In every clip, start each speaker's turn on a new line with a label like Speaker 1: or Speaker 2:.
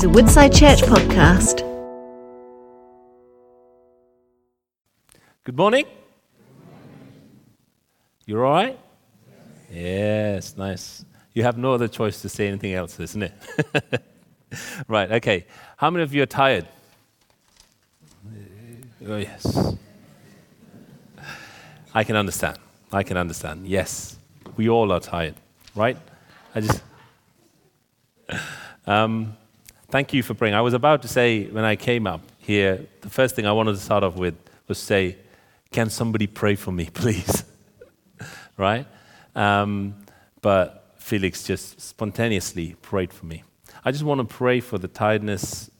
Speaker 1: is a Woodside Church podcast.
Speaker 2: Good morning. You're all right? Yes, nice. You have no other choice to say anything else, isn't it? right, okay. How many of you are tired? Oh, yes. I can understand. I can understand. Yes, we all are tired, right? I just. Um, thank you for praying. I was about to say when I came up here, the first thing I wanted to start off with was say, Can somebody pray for me, please? right? Um, but Felix just spontaneously prayed for me. I just want to pray for the tiredness,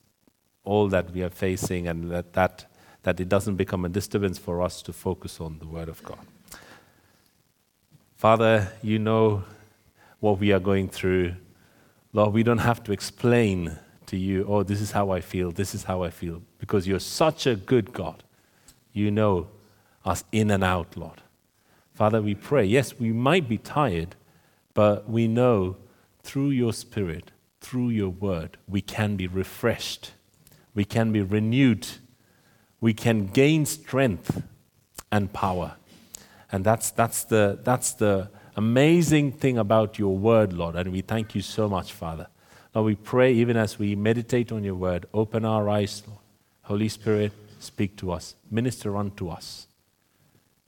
Speaker 2: all that we are facing, and that, that, that it doesn't become a disturbance for us to focus on the Word of God. Father, you know what we are going through. Lord, we don't have to explain to you, oh, this is how I feel, this is how I feel, because you're such a good God. You know us in and out, Lord. Father, we pray. Yes, we might be tired, but we know through your Spirit, through your word, we can be refreshed, we can be renewed, we can gain strength and power. And that's, that's, the, that's the amazing thing about your word, Lord. And we thank you so much, Father. Lord, we pray even as we meditate on your word, open our eyes, Lord. Holy Spirit, speak to us, minister unto us,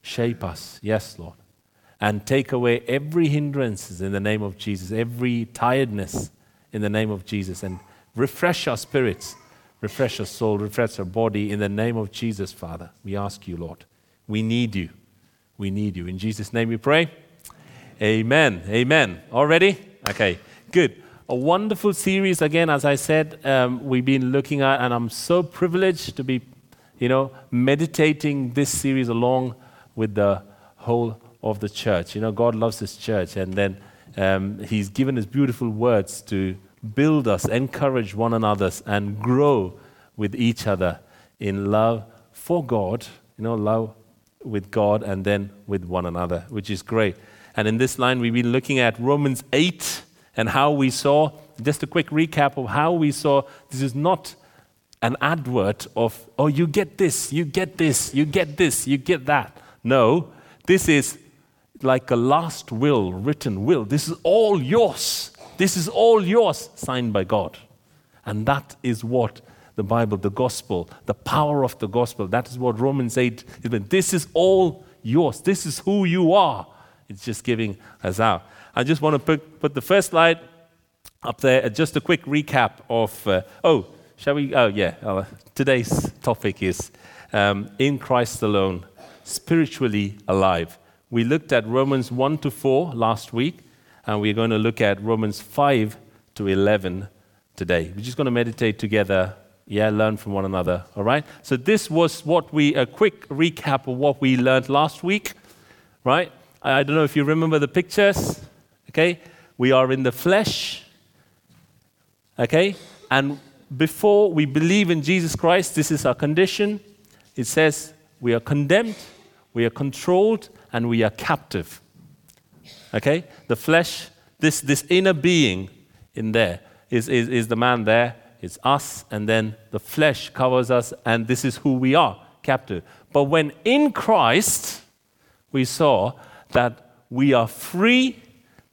Speaker 2: shape us, yes, Lord. And take away every hindrances in the name of Jesus, every tiredness in the name of Jesus, and refresh our spirits, refresh our soul, refresh our body in the name of Jesus, Father. We ask you, Lord. We need you. We need you. In Jesus' name we pray. Amen. Amen. All ready? Okay, good. A wonderful series, again, as I said, um, we've been looking at, and I'm so privileged to be, you know, meditating this series along with the whole of the church. You know, God loves His church, and then um, He's given His beautiful words to build us, encourage one another, and grow with each other in love for God, you know, love with God and then with one another, which is great. And in this line, we've been looking at Romans 8 and how we saw, just a quick recap of how we saw this is not an advert of, oh, you get this, you get this, you get this, you get that. No, this is like a last will, written will. This is all yours. This is all yours, signed by God. And that is what the Bible, the gospel, the power of the gospel. That is what Romans 8 is. This is all yours. This is who you are. It's just giving us out. I just want to put, put the first slide up there. Just a quick recap of, uh, oh, shall we? Oh, yeah. Uh, today's topic is um, in Christ alone, spiritually alive. We looked at Romans 1 to 4 last week, and we're going to look at Romans 5 to 11 today. We're just going to meditate together yeah, learn from one another. All right? So, this was what we, a quick recap of what we learned last week, right? I don't know if you remember the pictures, okay? We are in the flesh, okay? And before we believe in Jesus Christ, this is our condition. It says we are condemned, we are controlled, and we are captive. Okay? The flesh, this, this inner being in there, is, is, is the man there it's us, and then the flesh covers us, and this is who we are, captive. But when in Christ, we saw that we are free,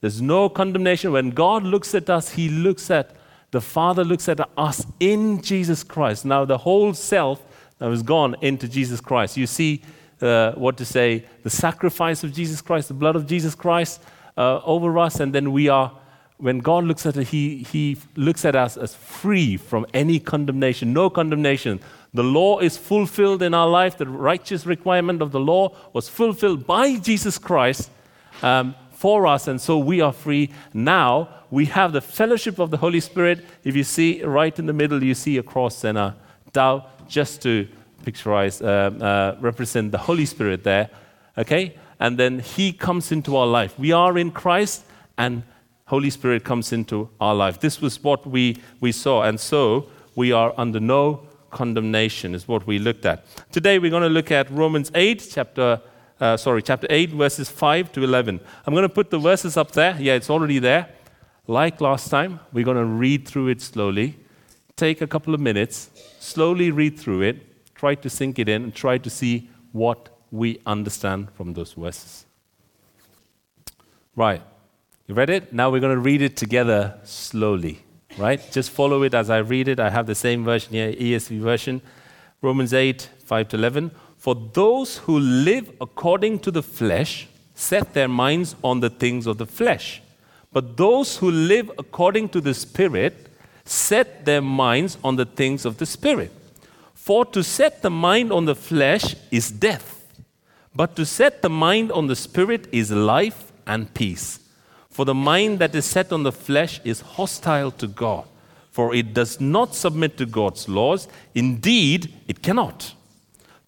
Speaker 2: there's no condemnation. When God looks at us, He looks at, the Father looks at us in Jesus Christ. Now, the whole self that was gone into Jesus Christ. You see uh, what to say, the sacrifice of Jesus Christ, the blood of Jesus Christ uh, over us, and then we are when God looks at it, he, he looks at us as free from any condemnation, no condemnation. The law is fulfilled in our life. The righteous requirement of the law was fulfilled by Jesus Christ um, for us, and so we are free. Now we have the fellowship of the Holy Spirit. If you see right in the middle, you see a cross and a dove, just to picturize, uh, uh, represent the Holy Spirit there. Okay? And then He comes into our life. We are in Christ, and Holy Spirit comes into our life. This was what we, we saw. And so we are under no condemnation, is what we looked at. Today we're going to look at Romans 8, chapter, uh, sorry, chapter 8, verses 5 to 11. I'm going to put the verses up there. Yeah, it's already there. Like last time, we're going to read through it slowly, take a couple of minutes, slowly read through it, try to sink it in, and try to see what we understand from those verses. Right. You read it? Now we're going to read it together slowly. Right? Just follow it as I read it. I have the same version here, ESV version. Romans 8, 5 to 11. For those who live according to the flesh set their minds on the things of the flesh. But those who live according to the Spirit set their minds on the things of the Spirit. For to set the mind on the flesh is death, but to set the mind on the Spirit is life and peace. For the mind that is set on the flesh is hostile to God, for it does not submit to God's laws. Indeed, it cannot.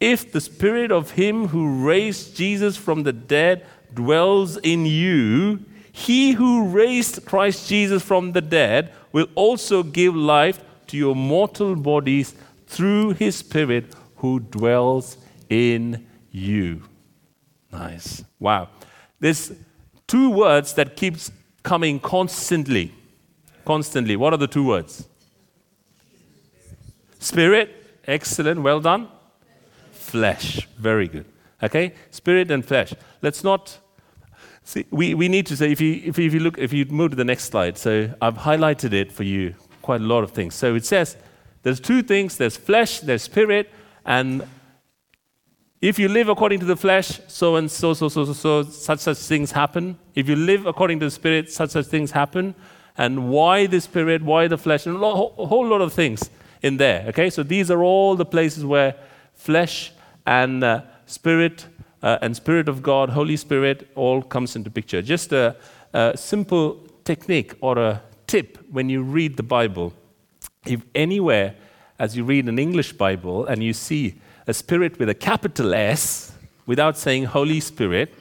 Speaker 2: If the Spirit of Him who raised Jesus from the dead dwells in you, He who raised Christ Jesus from the dead will also give life to your mortal bodies through his spirit who dwells in you. Nice. Wow. There's two words that keeps coming constantly. Constantly. What are the two words? Spirit. Excellent. Well done. Flesh. Very good. Okay? Spirit and flesh. Let's not see we, we need to say if you if you, if you look if you move to the next slide, so I've highlighted it for you quite a lot of things. So it says there's two things there's flesh, there's spirit, and if you live according to the flesh, so and so, so, so, so, so, such, such things happen. If you live according to the spirit, such, such things happen. And why the spirit, why the flesh, and a whole lot of things in there. Okay, so these are all the places where flesh and uh, spirit uh, and spirit of God, Holy Spirit, all comes into picture. Just a, a simple technique or a tip when you read the Bible. If anywhere, as you read an English Bible and you see a spirit with a capital S without saying Holy Spirit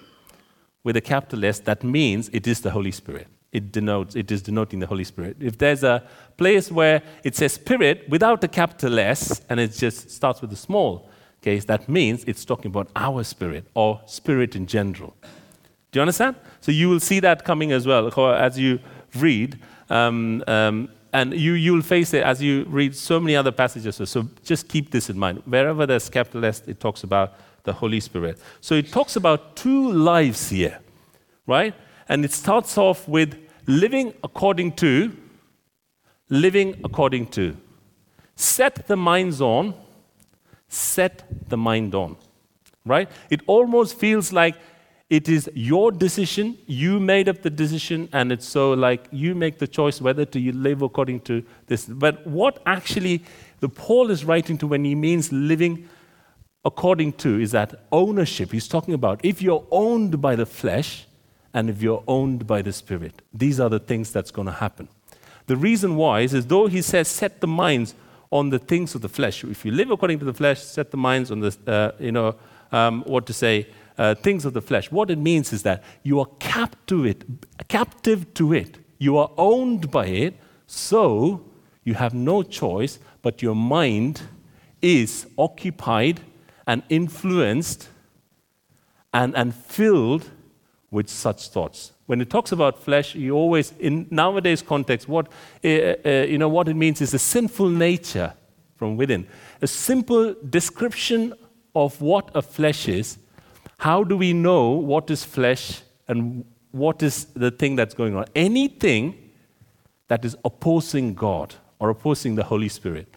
Speaker 2: with a capital S, that means it is the Holy Spirit. It denotes, it is denoting the Holy Spirit. If there's a place where it says Spirit without a capital S and it just starts with a small case, that means it's talking about our spirit or spirit in general. Do you understand? So you will see that coming as well as you read. Um, um, and you, you'll face it as you read so many other passages. So just keep this in mind. Wherever there's capital S, it talks about the Holy Spirit. So it talks about two lives here, right? And it starts off with living according to, living according to. Set the minds on, set the mind on, right? It almost feels like it is your decision. You made up the decision, and it's so like you make the choice whether to live according to this. But what actually the Paul is writing to when he means living according to is that ownership. He's talking about if you're owned by the flesh and if you're owned by the spirit. These are the things that's going to happen. The reason why is as though he says, set the minds on the things of the flesh. If you live according to the flesh, set the minds on the, uh, you know, um, what to say, uh, things of the flesh. What it means is that you are captive to it, captive to it. You are owned by it, so you have no choice, but your mind is occupied and influenced and, and filled with such thoughts. When it talks about flesh, you always, in nowadays context, what, uh, uh, you know, what it means is a sinful nature from within. A simple description of what a flesh is how do we know what is flesh and what is the thing that's going on? Anything that is opposing God or opposing the Holy Spirit.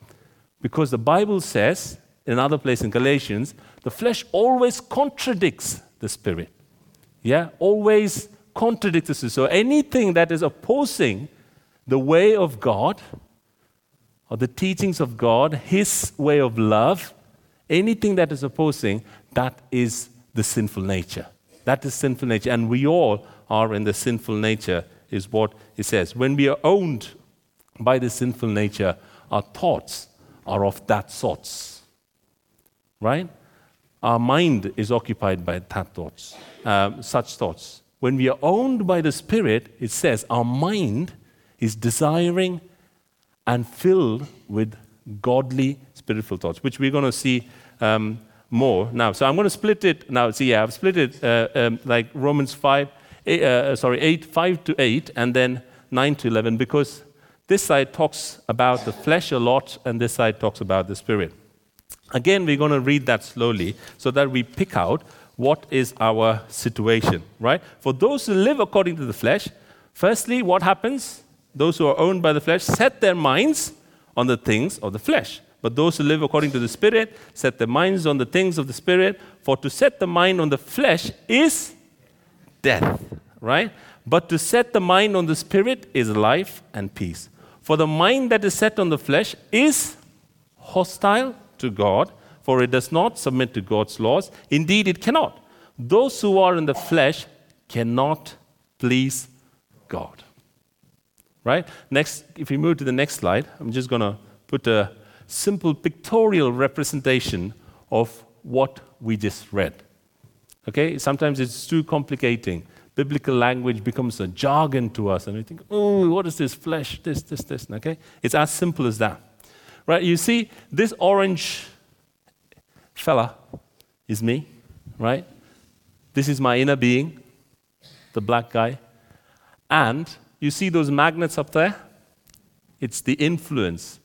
Speaker 2: Because the Bible says, in another place in Galatians, the flesh always contradicts the Spirit. Yeah, always contradicts Spirit. So anything that is opposing the way of God or the teachings of God, His way of love, anything that is opposing, that is the sinful nature. That is sinful nature. And we all are in the sinful nature, is what it says. When we are owned by the sinful nature, our thoughts are of that sort. right? Our mind is occupied by that thoughts, um, such thoughts. When we are owned by the Spirit, it says our mind is desiring and filled with godly spiritual thoughts, which we're going to see um, more now. So I'm going to split it now. See, yeah, I've split it uh, um, like Romans 5, eight, uh, sorry, 8, 5 to 8, and then 9 to 11, because this side talks about the flesh a lot, and this side talks about the spirit. Again, we're going to read that slowly so that we pick out what is our situation, right? For those who live according to the flesh, firstly, what happens? Those who are owned by the flesh set their minds on the things of the flesh. But those who live according to the Spirit set their minds on the things of the Spirit. For to set the mind on the flesh is death, right? But to set the mind on the Spirit is life and peace. For the mind that is set on the flesh is hostile to God, for it does not submit to God's laws. Indeed, it cannot. Those who are in the flesh cannot please God. Right? Next, if we move to the next slide, I'm just going to put a simple pictorial representation of what we just read. Okay? Sometimes it's too complicating. Biblical language becomes a jargon to us, and we think, oh, what is this flesh, this, this, this? Okay? It's as simple as that. Right? You see, this orange fella is me, right? This is my inner being, the black guy. And you see those magnets up there? It's the influence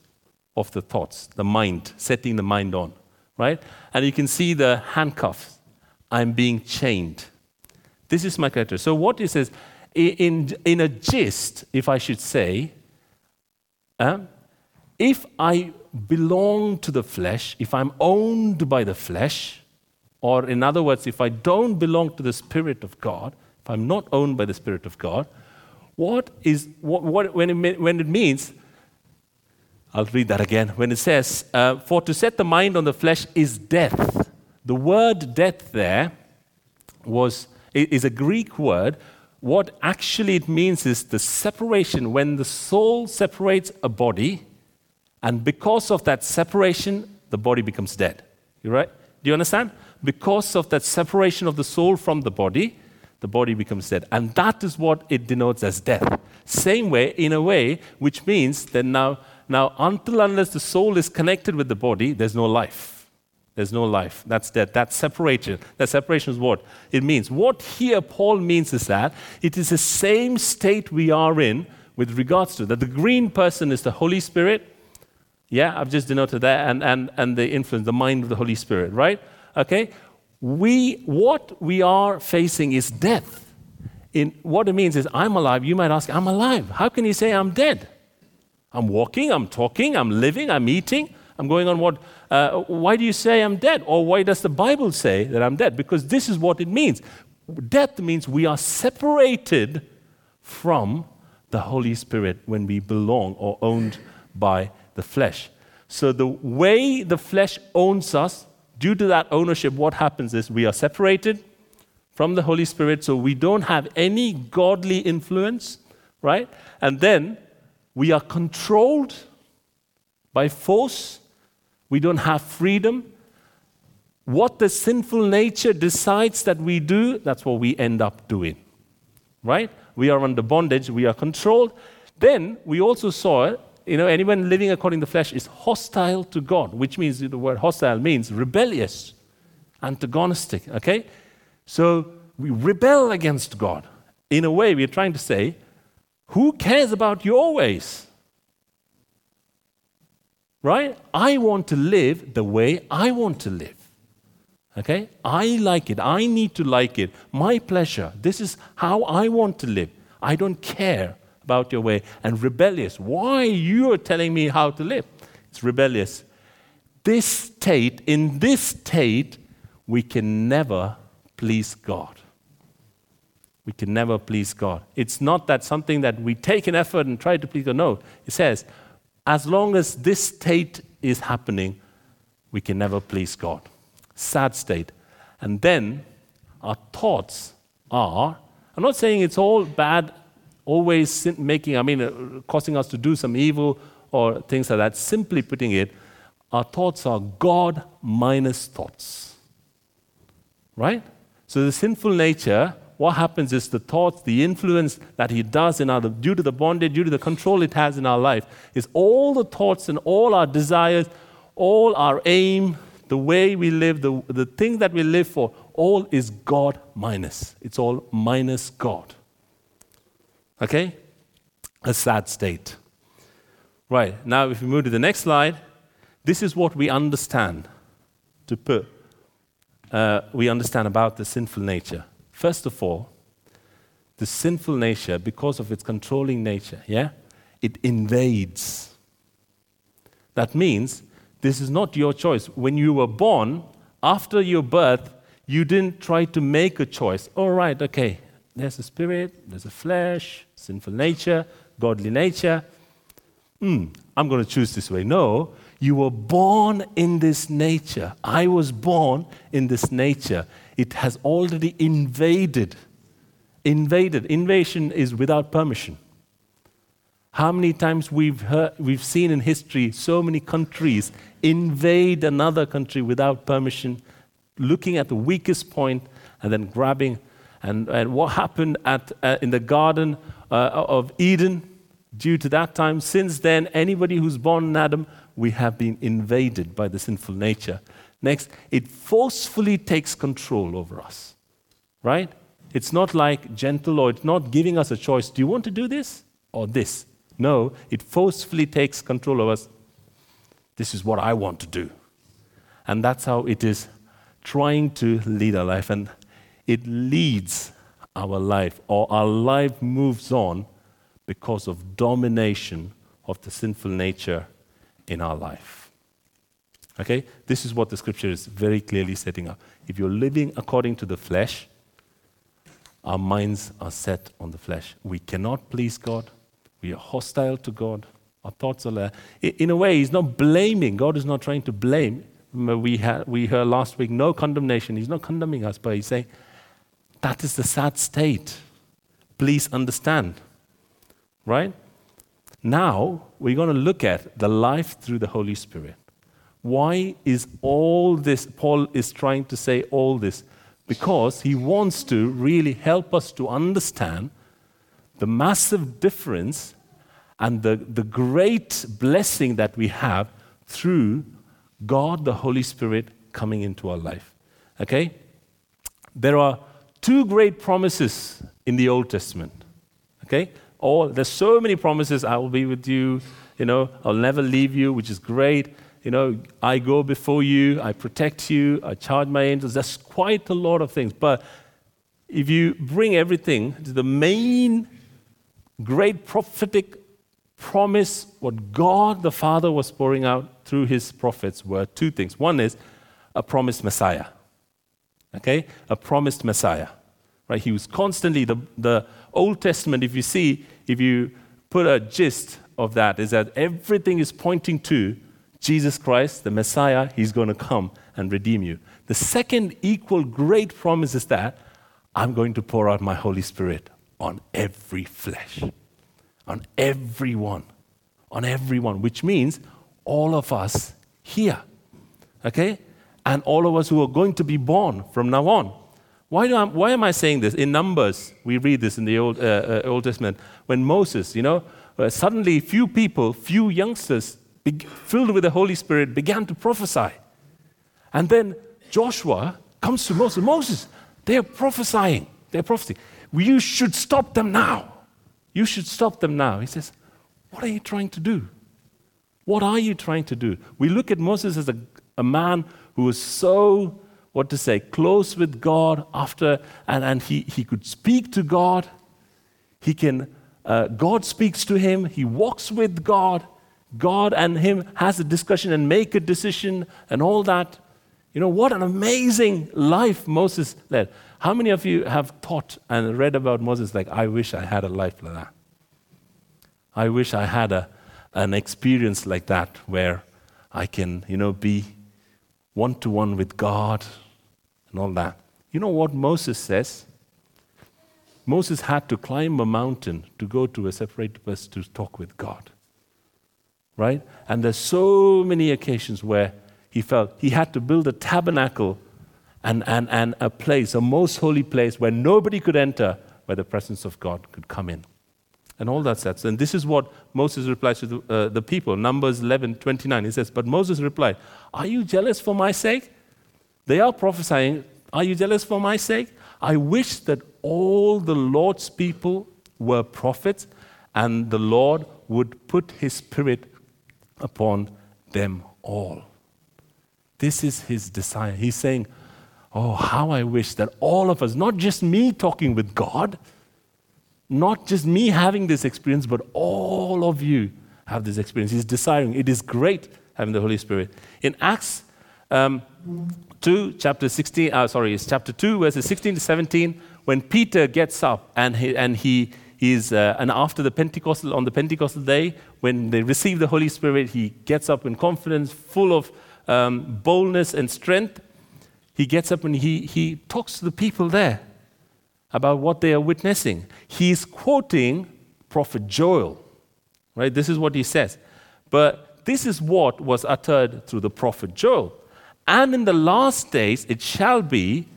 Speaker 2: of the thoughts, the mind, setting the mind on, right? And you can see the handcuffs. I'm being chained. This is my character. So, what is this? In, in a gist, if I should say, uh, if I belong to the flesh, if I'm owned by the flesh, or in other words, if I don't belong to the Spirit of God, if I'm not owned by the Spirit of God, what is, what, what, when, it, when it means, I'll read that again. When it says, uh, for to set the mind on the flesh is death. The word death there was, is a Greek word. What actually it means is the separation, when the soul separates a body, and because of that separation, the body becomes dead. You right? Do you understand? Because of that separation of the soul from the body, the body becomes dead. And that is what it denotes as death. Same way, in a way, which means that now, now until unless the soul is connected with the body, there's no life. There's no life. That's death. That's separation. That separation is what it means. What here Paul means is that it is the same state we are in with regards to that. The green person is the Holy Spirit. Yeah, I've just denoted that, and, and, and the influence, the mind of the Holy Spirit, right? Okay? we, what we are facing is death. In, what it means is, I'm alive. You might ask, I'm alive. How can you say I'm dead? I'm walking, I'm talking, I'm living, I'm eating, I'm going on what? Uh, why do you say I'm dead? Or why does the Bible say that I'm dead? Because this is what it means. Death means we are separated from the Holy Spirit when we belong or owned by the flesh. So the way the flesh owns us due to that ownership, what happens is we are separated from the Holy Spirit, so we don't have any godly influence, right? And then we are controlled by force, we don't have freedom. What the sinful nature decides that we do, that's what we end up doing, right? We are under bondage, we are controlled. Then we also saw you know, anyone living according to the flesh is hostile to God, which means the word hostile means rebellious, antagonistic, okay? So we rebel against God. In a way, we're trying to say, who cares about your ways? Right? I want to live the way I want to live. Okay? I like it. I need to like it. My pleasure. This is how I want to live. I don't care about your way and rebellious. Why you are telling me how to live? It's rebellious. This state, in this state, we can never please God. We can never please God. It's not that something that we take an effort and try to please God. No, it says, as long as this state is happening, we can never please God. Sad state. And then our thoughts are, I'm not saying it's all bad always making, I mean, uh, causing us to do some evil or things like that. Simply putting it, our thoughts are God minus thoughts. Right? So the sinful nature, what happens is the thoughts, the influence that he does in our, due to the bondage, due to the control it has in our life, is all the thoughts and all our desires, all our aim, the way we live, the, the thing that we live for, all is God minus. It's all minus God. Okay? A sad state. Right, now if we move to the next slide, this is what we understand to put, uh, we understand about the sinful nature. First of all, the sinful nature, because of its controlling nature, yeah, it invades. That means this is not your choice. When you were born, after your birth, you didn't try to make a choice. All right, okay, there's a spirit, there's a flesh, sinful nature, godly nature. Hmm, I'm going to choose this way. No, you were born in this nature. I was born in this nature. It has already invaded. Invaded. Invasion is without permission. How many times we've, heard, we've seen in history so many countries invade another country without permission, looking at the weakest point and then grabbing. And, and what happened at, uh, in the Garden uh, of Eden due to that time, since then, anybody who's born in Adam, we have been invaded by the sinful nature. Next, it forcefully takes control over us, right? It's not like gentle or it's not giving us a choice. Do you want to do this or this? No, it forcefully takes control of us. This is what I want to do. And that's how it is trying to lead our life. And it leads our life, or our life moves on because of domination of the sinful nature in our life. Okay? This is what the scripture is very clearly setting up. If you're living according to the flesh, our minds are set on the flesh. We cannot please God. We are hostile to God. Our thoughts are there. In a way, He's not blaming. God is not trying to blame. We, had, we heard last week no condemnation. He's not condemning us, but He's saying, that is the sad state. Please understand. Right? Now, we're going to look at the life through the Holy Spirit. Why is all this, Paul is trying to say all this? Because he wants to really help us to understand the massive difference and the, the great blessing that we have through God, the Holy Spirit, coming into our life. Okay? There are two great promises in the Old Testament. Okay? All, there's so many promises. I will be with you. You know, I'll never leave you, which is great. You know, I go before you, I protect you, I charge my angels. There's quite a lot of things. But if you bring everything to the main great prophetic promise, what God the Father was pouring out through his prophets were two things. One is a promised Messiah. Okay? A promised Messiah. Right? He was constantly, the, the Old Testament, if you see, if you put a gist of that, is that everything is pointing to Jesus Christ, the Messiah, he's going to come and redeem you. The second equal great promise is that I'm going to pour out my Holy Spirit on every flesh, on everyone, on everyone, which means all of us here. Okay? And all of us who are going to be born from now on. Why, I, why am I saying this? In Numbers, we read this in the Old, uh, uh, Old Testament. When Moses, you know, uh, suddenly few people, few youngsters filled with the Holy Spirit began to prophesy. And then Joshua comes to Moses. Moses, they are prophesying. They're prophesying. You should stop them now. You should stop them now. He says, What are you trying to do? What are you trying to do? We look at Moses as a, a man who was so, what to say, close with God after, and, and he, he could speak to God. He can, uh, God speaks to him. He walks with God. God and him has a discussion and make a decision and all that. You know, what an amazing life Moses led. How many of you have thought and read about Moses like, I wish I had a life like that? I wish I had a, an experience like that where I can, you know, be one to one with God and all that. You know what Moses says? Moses had to climb a mountain to go to a separate place to talk with God. right? And there's so many occasions where he felt he had to build a tabernacle and, and, and a place, a most holy place where nobody could enter, where the presence of God could come in. And all that said. And this is what Moses replies to the, uh, the people. Numbers 11 29. He says, But Moses replied, Are you jealous for my sake? They are prophesying, Are you jealous for my sake? I wish that all the Lord's people were prophets and the Lord would put his spirit upon them all. This is his desire. He's saying, Oh, how I wish that all of us, not just me talking with God, not just me having this experience, but all of you have this experience. He's desiring. It is great having the Holy Spirit. In Acts um, 2, chapter 16, uh, sorry, it's chapter 2, verses 16 to 17, when Peter gets up and he, and he is, uh, and after the Pentecostal, on the Pentecostal day, when they receive the Holy Spirit, he gets up in confidence, full of um, boldness and strength. He gets up and he, he talks to the people there about what they are witnessing. He's quoting Prophet Joel, right? This is what he says. But this is what was uttered through the prophet Joel. And in the last days it shall be,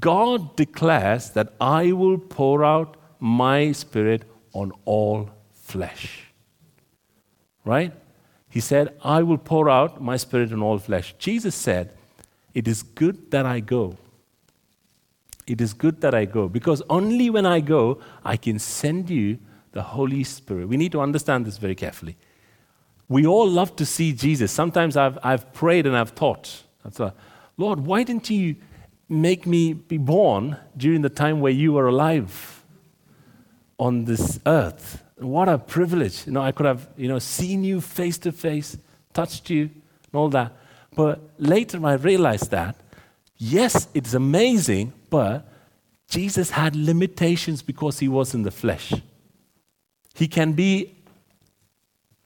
Speaker 2: God declares that I will pour out my spirit on all flesh. Right? He said, I will pour out my spirit on all flesh. Jesus said, It is good that I go. It is good that I go because only when I go, I can send you the Holy Spirit. We need to understand this very carefully. We all love to see Jesus. Sometimes I've, I've prayed and I've thought, Lord, why didn't you make me be born during the time where you were alive on this earth? What a privilege. You know, I could have, you know, seen you face to face, touched you, and all that. But later I realized that, yes, it's amazing, but Jesus had limitations because he was in the flesh. He can be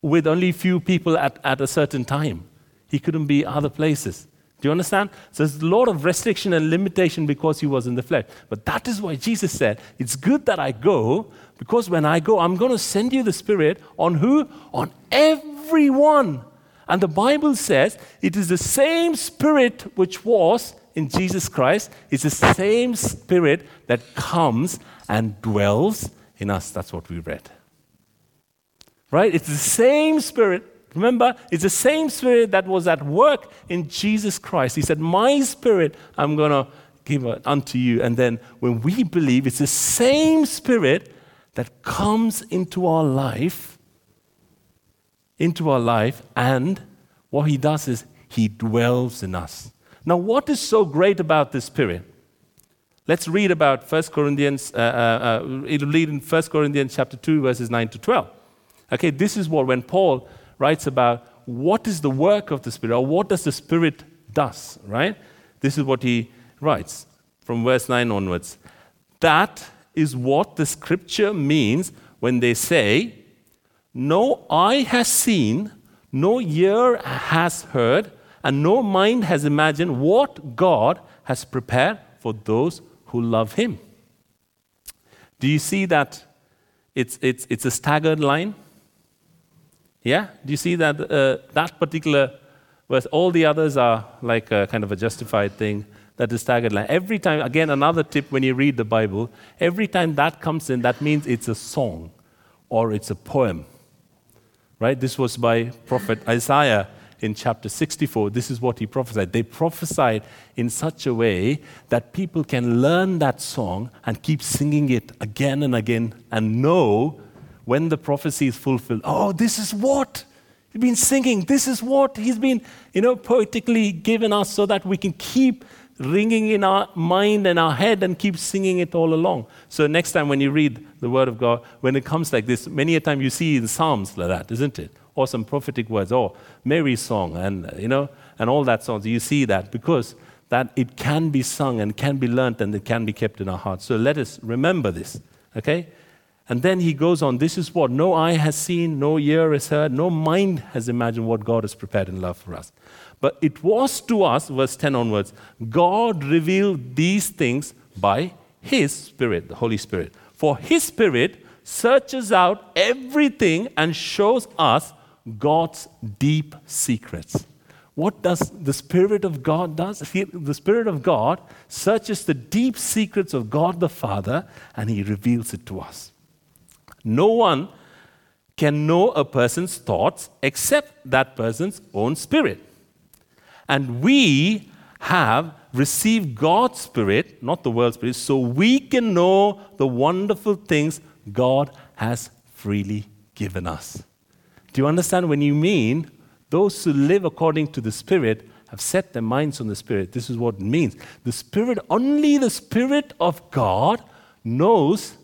Speaker 2: with only few people at, at a certain time. He couldn't be other places. Do you understand? So there's a lot of restriction and limitation because he was in the flesh. But that is why Jesus said, It's good that I go, because when I go, I'm going to send you the Spirit on who? On everyone. And the Bible says it is the same Spirit which was in Jesus Christ. is the same Spirit that comes and dwells in us. That's what we read. Right? It's the same Spirit Remember, it's the same spirit that was at work in Jesus Christ. He said, My spirit I'm going to give unto you. And then when we believe, it's the same spirit that comes into our life, into our life, and what he does is he dwells in us. Now, what is so great about this spirit? Let's read about 1 Corinthians, uh, uh, uh, it'll lead in 1 Corinthians chapter 2, verses 9 to 12. Okay, this is what when Paul writes about what is the work of the Spirit or what does the Spirit does, right? This is what he writes from verse 9 onwards. That is what the scripture means when they say, No eye has seen, no ear has heard, and no mind has imagined what God has prepared for those who love him. Do you see that it's, it's, it's a staggered line? Yeah? Do you see that uh, that particular verse? All the others are like a kind of a justified thing. That is staggered line. Every time, again, another tip when you read the Bible, every time that comes in, that means it's a song or it's a poem. Right? This was by prophet Isaiah in chapter 64. This is what he prophesied. They prophesied in such a way that people can learn that song and keep singing it again and again and know when the prophecy is fulfilled, oh, this is what he's been singing. This is what he's been, you know, poetically given us so that we can keep ringing in our mind and our head and keep singing it all along. So next time when you read the word of God, when it comes like this, many a time you see in Psalms like that, isn't it? Or some prophetic words, or Mary's song, and you know, and all that songs. You see that because that it can be sung and can be learnt and it can be kept in our hearts. So let us remember this. Okay? And then he goes on, this is what no eye has seen, no ear has heard, no mind has imagined what God has prepared in love for us. But it was to us, verse 10 onwards, God revealed these things by his Spirit, the Holy Spirit. For his Spirit searches out everything and shows us God's deep secrets. What does the Spirit of God does? He, the Spirit of God searches the deep secrets of God the Father and he reveals it to us. No one can know a person's thoughts except that person's own spirit. And we have received God's Spirit, not the world's Spirit, so we can know the wonderful things God has freely given us. Do you understand when you mean those who live according to the Spirit have set their minds on the Spirit? This is what it means. The Spirit, only the Spirit of God knows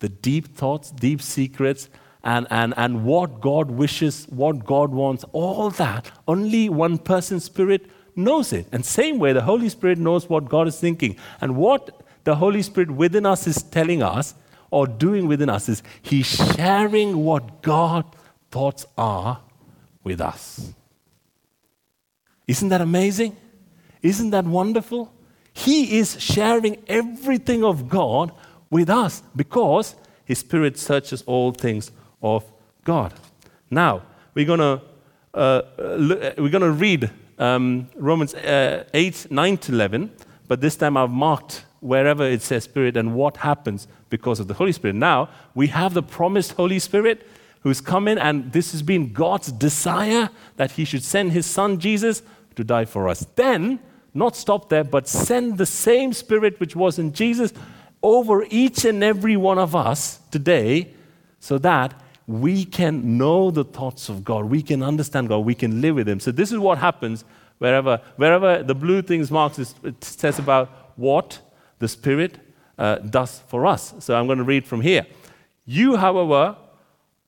Speaker 2: the deep thoughts, deep secrets, and, and, and what God wishes, what God wants, all that. Only one person's spirit knows it. And same way, the Holy Spirit knows what God is thinking. And what the Holy Spirit within us is telling us or doing within us is He's sharing what God thoughts are with us. Isn't that amazing? Isn't that wonderful? He is sharing everything of God with us because His Spirit searches all things of God. Now, we're going to uh, we're going to read um, Romans uh, 8, 9 to 11, but this time I've marked wherever it says Spirit and what happens because of the Holy Spirit. Now, we have the promised Holy Spirit who's come in, and this has been God's desire that He should send His Son Jesus to die for us. Then, not stop there, but send the same Spirit which was in Jesus over each and every one of us today so that we can know the thoughts of God. We can understand God. We can live with Him. So, this is what happens wherever, wherever the blue things marks, it says about what the Spirit uh, does for us. So, I'm going to read from here. You, however,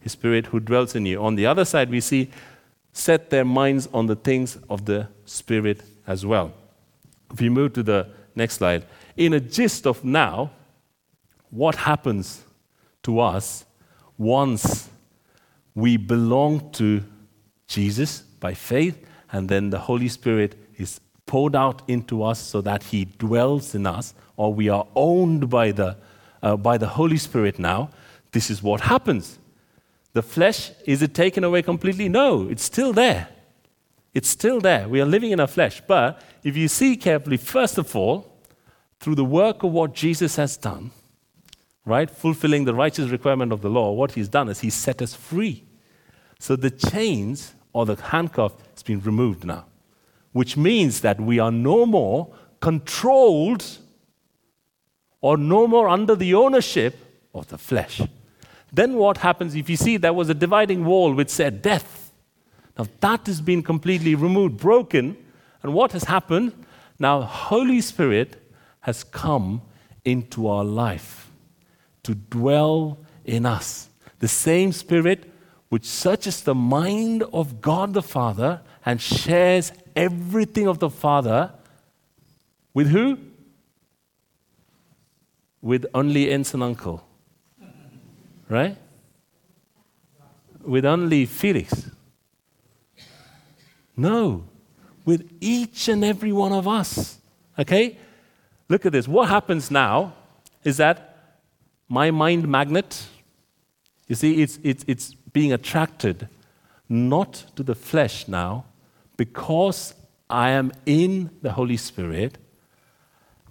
Speaker 2: his Spirit who dwells in you. On the other side, we see set their minds on the things of the Spirit as well. If you move to the next slide, in a gist of now, what happens to us once we belong to Jesus by faith, and then the Holy Spirit is poured out into us so that He dwells in us, or we are owned by the, uh, by the Holy Spirit now. This is what happens. The flesh, is it taken away completely? No, it's still there. It's still there. We are living in our flesh. But if you see carefully, first of all, through the work of what Jesus has done, right, fulfilling the righteous requirement of the law, what he's done is he's set us free. So the chains or the handcuff has been removed now, which means that we are no more controlled or no more under the ownership of the flesh. Then what happens if you see there was a dividing wall which said death? Now that has been completely removed, broken. And what has happened? Now Holy Spirit has come into our life to dwell in us. The same Spirit which searches the mind of God the Father and shares everything of the Father with who? With only aunts and uncle right? With only Felix. No, with each and every one of us. Okay? Look at this. What happens now is that my mind magnet, you see, it's, it's, it's being attracted not to the flesh now, because I am in the Holy Spirit,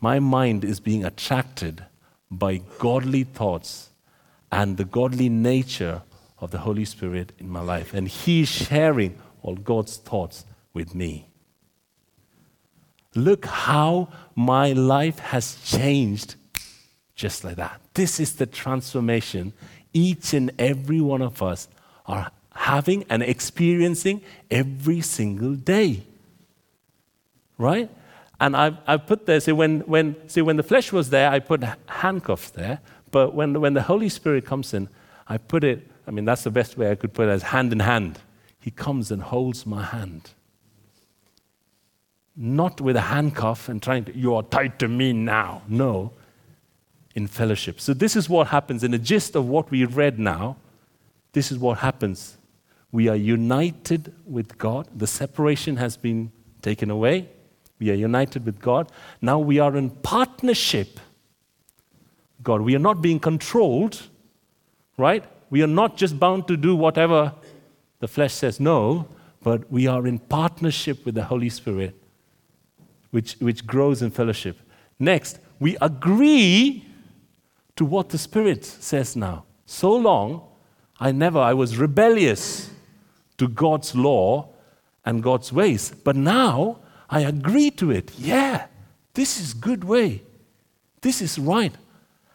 Speaker 2: my mind is being attracted by godly thoughts and the godly nature of the Holy Spirit in my life. And He's sharing all God's thoughts with me. Look how my life has changed just like that. This is the transformation each and every one of us are having and experiencing every single day. Right? And I've, I've put there, see when, when, see, when the flesh was there, I put handcuffs there. But when, when the Holy Spirit comes in, I put it, I mean, that's the best way I could put it as hand in hand. He comes and holds my hand. Not with a handcuff and trying to, you are tied to me now. No, in fellowship. So, this is what happens in the gist of what we read now. This is what happens. We are united with God. The separation has been taken away. We are united with God. Now we are in partnership. God, we are not being controlled, right? We are not just bound to do whatever the flesh says no, but we are in partnership with the Holy Spirit, which, which grows in fellowship. Next, we agree to what the Spirit says now. So long, I never, I was rebellious to God's law and God's ways. But now, I agree to it. Yeah, this is good way. This is right.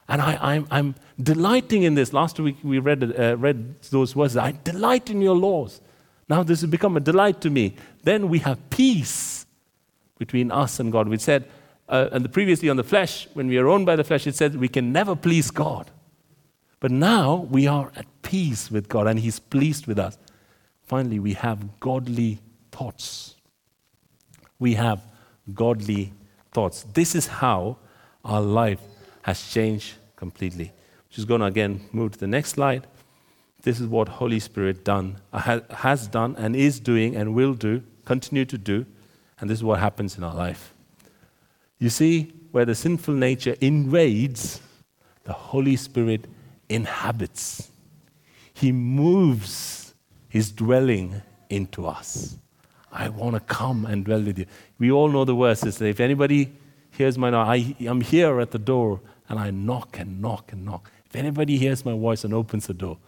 Speaker 2: And I, am delighting in this. Last week we read, uh, read those words. I delight in your laws. Now this has become a delight to me. Then we have peace between us and God. We said, uh, and previously on the flesh, when we are owned by the flesh, it said we can never please God. But now we are at peace with God and He's pleased with us. Finally, we have godly thoughts. We have godly thoughts. This is how our life has changed completely. Just going to again move to the next slide. This is what Holy Spirit done, has done and is doing and will do, continue to do, and this is what happens in our life. You see, where the sinful nature invades, the Holy Spirit inhabits. He moves his dwelling into us. I want to come and dwell with you. We all know the verses. If anybody hears my knock, I, am here at the door and I knock and knock and knock. If anybody hears my voice and opens the door,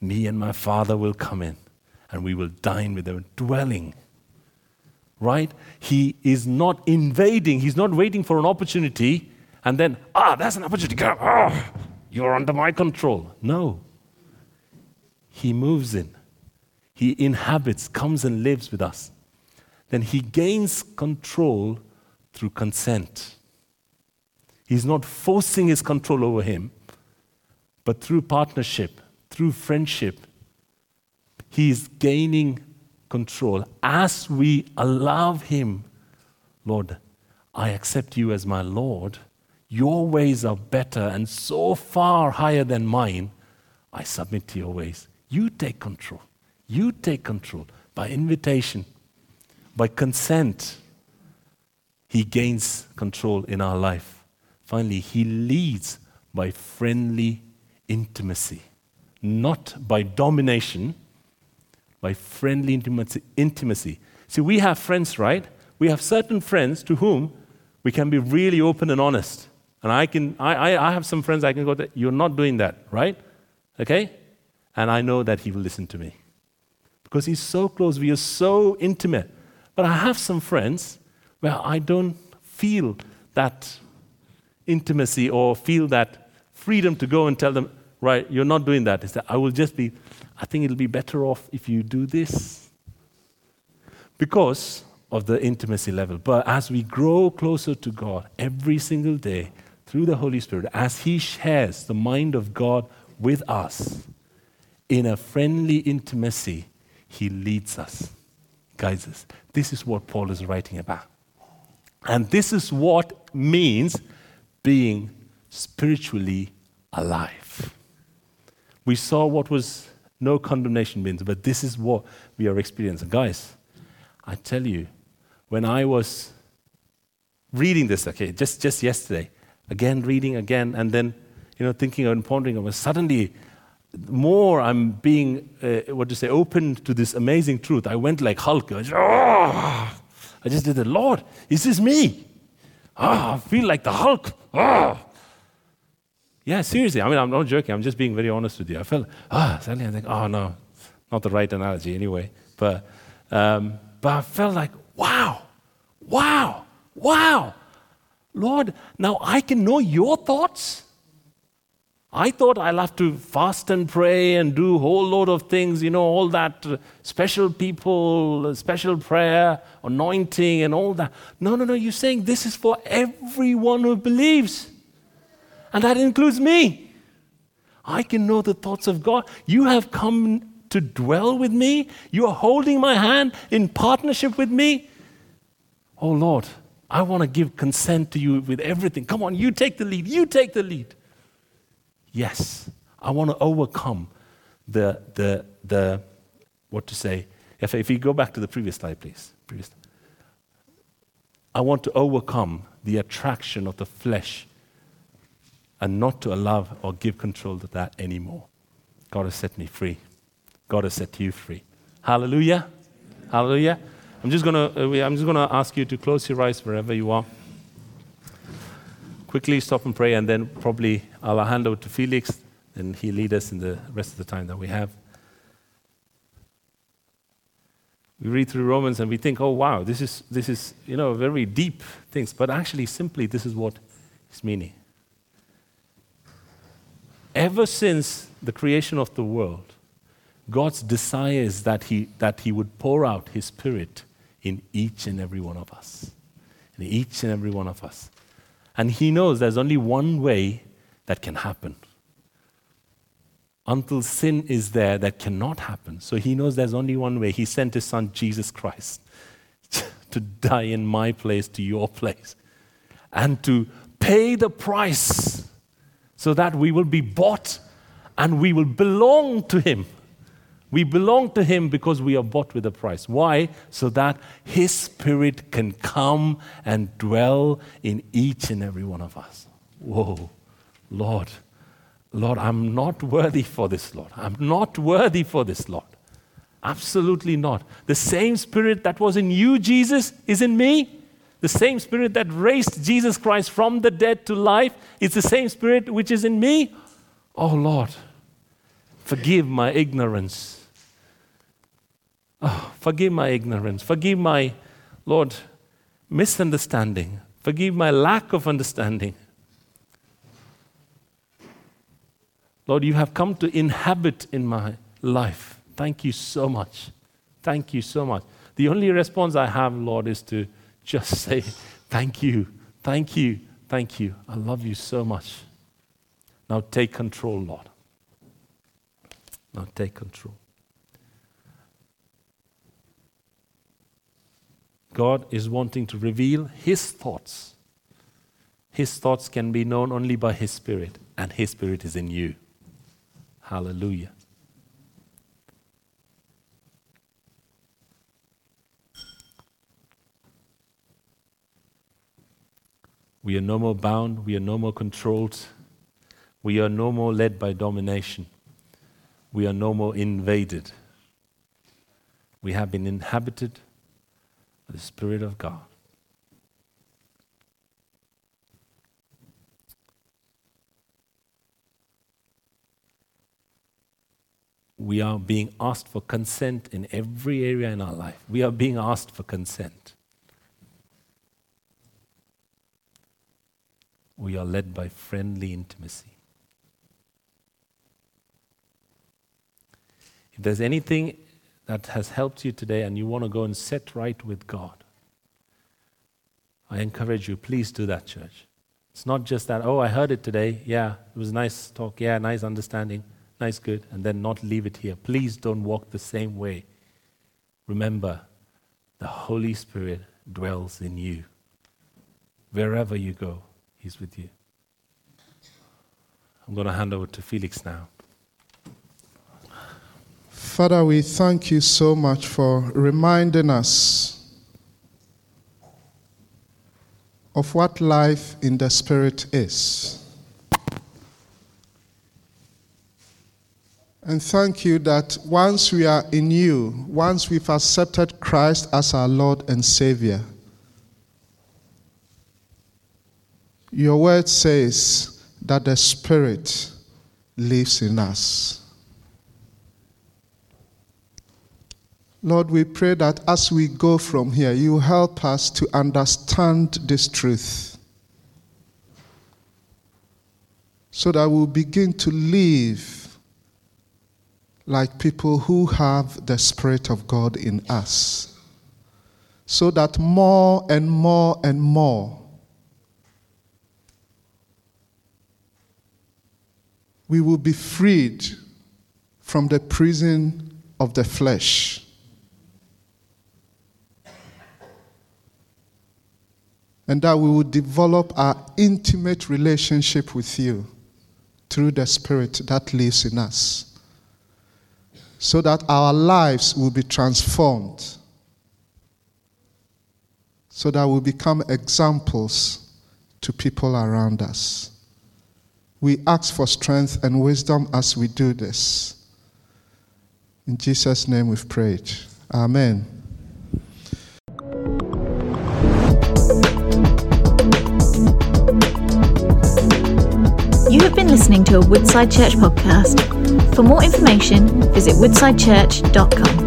Speaker 2: me and my Father will come in and we will dine with them, dwelling. Right? He is not invading, he's not waiting for an opportunity and then, ah, that's an opportunity. Ah, you're under my control. No. He moves in, he inhabits, comes and lives with us. Then he gains control through consent. He's not forcing his control over him, but through partnership, through friendship, he is gaining control as we allow him, Lord, I accept you as my Lord. Your ways are better and so far higher than mine. I submit to your ways. You take control. You take control by invitation, by consent. He gains control in our life. Finally, he leads by friendly intimacy, not by domination, by friendly intimacy. See, we have friends, right? We have certain friends to whom we can be really open and honest. And I can, I, I have some friends I can go to, you're not doing that, right? Okay? And I know that he will listen to me. Because he's so close, we are so intimate. But I have some friends where I don't feel that intimacy or feel that freedom to go and tell them, right, you're not doing that. Is that I will just be, I think it'll be better off if you do this. Because of the intimacy level. But as we grow closer to God every single day through the Holy Spirit, as He shares the mind of God with us in a friendly intimacy, He leads us, guides us. This is what Paul is writing about. And this is what means being spiritually alive. We saw what was no condemnation means, but this is what we are experiencing. Guys, I tell you, when I was reading this, okay, just, just yesterday, again reading again, and then you know thinking and pondering over, suddenly more I'm being uh, what to say open to this amazing truth. I went like Hulk. I, just, oh! I just did the Lord. Is this me? Ah, I feel like the Hulk. Ah. Yeah, seriously. I mean, I'm not joking. I'm just being very honest with you. I felt, ah, suddenly I think, oh, no, not the right analogy anyway. But, um, but I felt like, wow, wow, wow. Lord, now I can know your thoughts. I thought I'll have to fast and pray and do a whole load of things, you know, all that uh, special people, special prayer, anointing, and all that. No, no, no. You're saying this is for everyone who believes. And that includes me. I can know the thoughts of God. You have come to dwell with me? You are holding my hand in partnership with me? Oh Lord, I want to give consent to you with everything. Come on, you take the lead. You take the lead. Yes, I want to overcome the, the, the what to say. If, if you go back to the previous slide, please. Previous. I want to overcome the attraction of the flesh and not to allow or give control to that anymore. God has set me free. God has set you free. Hallelujah. Hallelujah. I'm just going to uh, I'm just going to ask you to close your eyes wherever you are. Quickly stop and pray and then probably I'll hand over to Felix and he'll lead us in the rest of the time that we have. We read through Romans and we think, oh wow, this is this is you know very deep things, but actually simply this is what it's meaning. Ever since the creation of the world, God's desire is that he, that he would pour out His Spirit in each and every one of us. In each and every one of us. And He knows there's only one way that can happen. Until sin is there, that cannot happen. So He knows there's only one way. He sent His Son, Jesus Christ, to die in my place, to your place, and to pay the price so that we will be bought and we will belong to Him. We belong to Him because we are bought with a price. Why? So that His Spirit can come and dwell in each and every one of us. Whoa, Lord, Lord, I'm not worthy for this, Lord. I'm not worthy for this, Lord. Absolutely not. The same Spirit that was in you, Jesus, is in me. The same Spirit that raised Jesus Christ from the dead to life is the same Spirit which is in me. Oh, Lord, forgive my ignorance. Oh, forgive my ignorance. Forgive my, Lord, misunderstanding. Forgive my lack of understanding. Lord, you have come to inhabit in my life. Thank you so much. Thank you so much. The only response I have, Lord, is to just say, Thank you, thank you, thank you. I love you so much. Now take control, Lord. Now take control. God is wanting to reveal His thoughts. His thoughts can be known only by His Spirit, and His Spirit is in you. Hallelujah. We are no more bound, we are no more controlled, we are no more led by domination, we are no more invaded. We have been inhabited the Spirit of God. We are being asked for consent in every area in our life. We are being asked for consent. We are led by friendly intimacy. If there's anything that has helped you today and you want to go and set right with God, I encourage you, please do that, church. It's not just that, oh, I heard it today. Yeah, it was nice talk. Yeah, nice understanding. Nice, good. And then not leave it here. Please don't walk the same way. Remember, the Holy Spirit dwells in you. Wherever you go, He's with you. I'm going to hand over to Felix now.
Speaker 3: Father, we thank you so much for reminding us of what life in the Spirit is. And thank you that once we are in you, once we've accepted Christ as our Lord and Savior, your word says that the Spirit lives in us. Lord, we pray that as we go from here, you help us to understand this truth so that we'll begin to live like people who have the Spirit of God in us. So that more and more and more we will be freed from the prison of the flesh. And that we will develop our intimate relationship with you through the Spirit that lives in us. So that our lives will be transformed. So that we become examples to people around us. We ask for strength and wisdom as we do this. In Jesus' name we've prayed. Amen.
Speaker 1: Have been listening to a Woodside Church podcast. For more information, visit woodsidechurch.com.